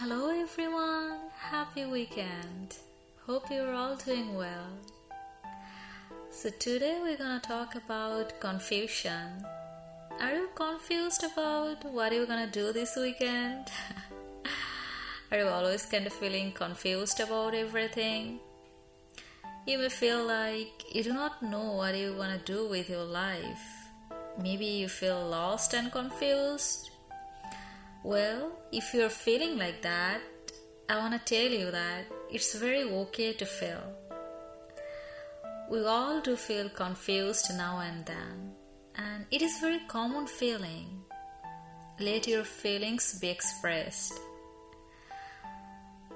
Hello, everyone. Happy weekend. Hope you're all doing well. So, today we're gonna talk about confusion. Are you confused about what you're gonna do this weekend? Are you always kind of feeling confused about everything? You may feel like you do not know what you want to do with your life. Maybe you feel lost and confused. Well, if you're feeling like that, I want to tell you that it's very okay to feel. We all do feel confused now and then, and it is very common feeling. Let your feelings be expressed.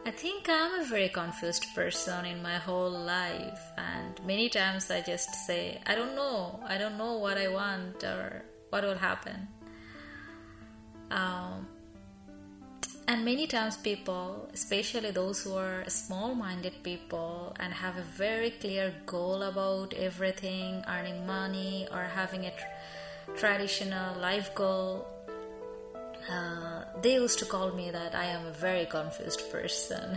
I think I'm a very confused person in my whole life, and many times I just say, I don't know, I don't know what I want or what will happen. Um, and many times, people, especially those who are small minded people and have a very clear goal about everything, earning money or having a tr- traditional life goal, uh, they used to call me that I am a very confused person.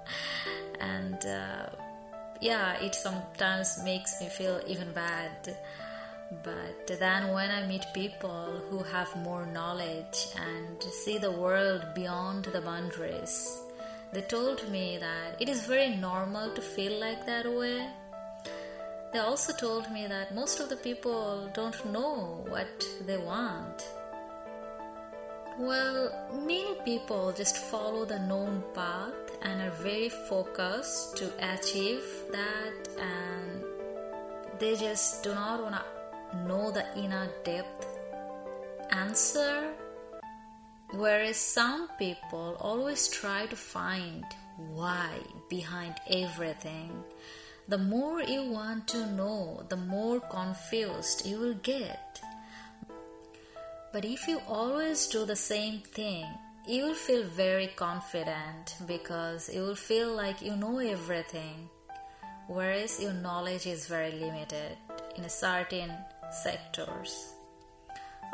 and uh, yeah, it sometimes makes me feel even bad. But then when I meet people who have more knowledge and see the world beyond the boundaries, they told me that it is very normal to feel like that way. They also told me that most of the people don't know what they want well, many people just follow the known path and are very focused to achieve that, and they just do not want to know the inner depth answer. Whereas some people always try to find why behind everything. The more you want to know, the more confused you will get. But if you always do the same thing, you will feel very confident because you will feel like you know everything, whereas your knowledge is very limited in a certain sectors.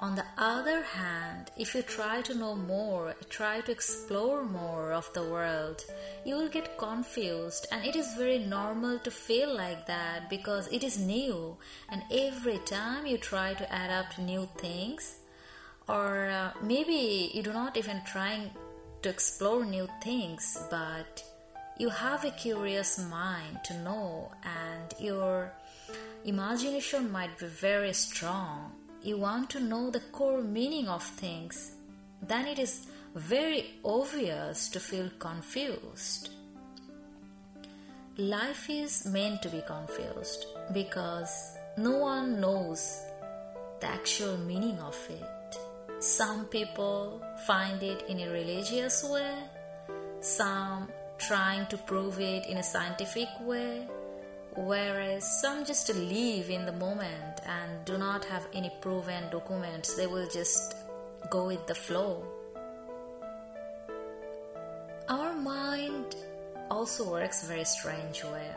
On the other hand, if you try to know more, try to explore more of the world, you will get confused, and it is very normal to feel like that because it is new, and every time you try to adapt new things, or uh, maybe you do not even trying to explore new things but you have a curious mind to know and your imagination might be very strong. You want to know the core meaning of things. Then it is very obvious to feel confused. Life is meant to be confused because no one knows the actual meaning of it. Some people find it in a religious way, some trying to prove it in a scientific way, whereas some just live in the moment and do not have any proven documents. They will just go with the flow. Our mind also works very strange way.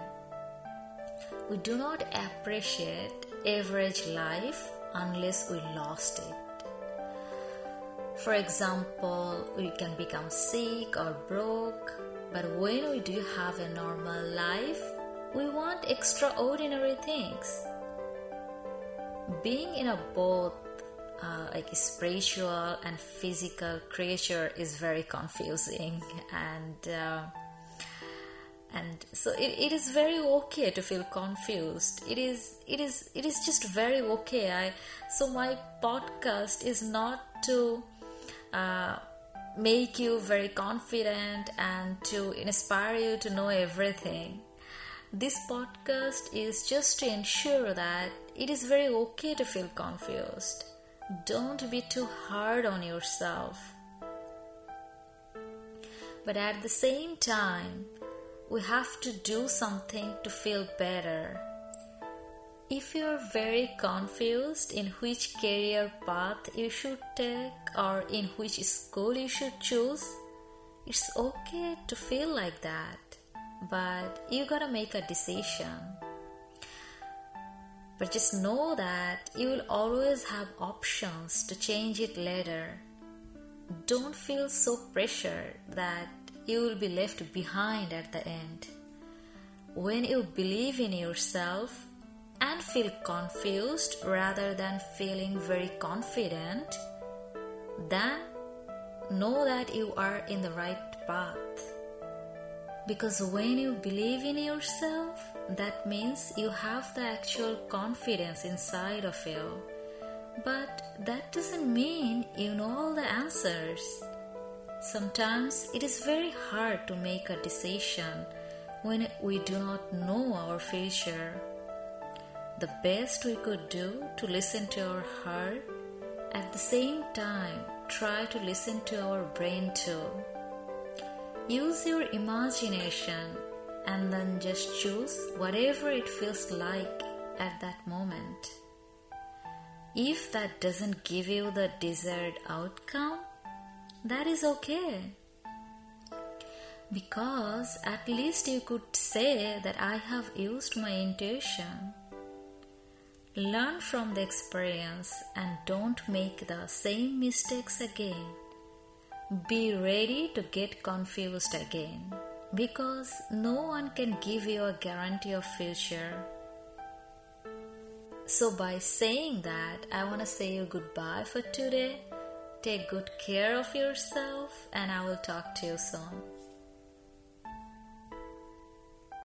We do not appreciate average life unless we lost it. For example, we can become sick or broke, but when we do have a normal life, we want extraordinary things. Being in a both uh, like spiritual and physical creature is very confusing and uh, and so it, it is very okay to feel confused it is it is it is just very okay i so my podcast is not to uh, make you very confident and to inspire you to know everything. This podcast is just to ensure that it is very okay to feel confused. Don't be too hard on yourself. But at the same time, we have to do something to feel better if you're very confused in which career path you should take or in which school you should choose, it's okay to feel like that, but you gotta make a decision. But just know that you will always have options to change it later. don't feel so pressured that you will be left behind at the end. When you believe in yourself and feel confused rather than feeling very confident, then know that you are in the right path. Because when you believe in yourself, that means you have the actual confidence inside of you. But that doesn't mean you know all the answers. Sometimes it is very hard to make a decision when we do not know our future. The best we could do to listen to our heart, at the same time, try to listen to our brain too. Use your imagination and then just choose whatever it feels like at that moment. If that doesn't give you the desired outcome, that is okay. Because at least you could say that I have used my intuition. Learn from the experience and don't make the same mistakes again. Be ready to get confused again because no one can give you a guarantee of future. So by saying that, I want to say you goodbye for today. Take good care of yourself and I will talk to you soon.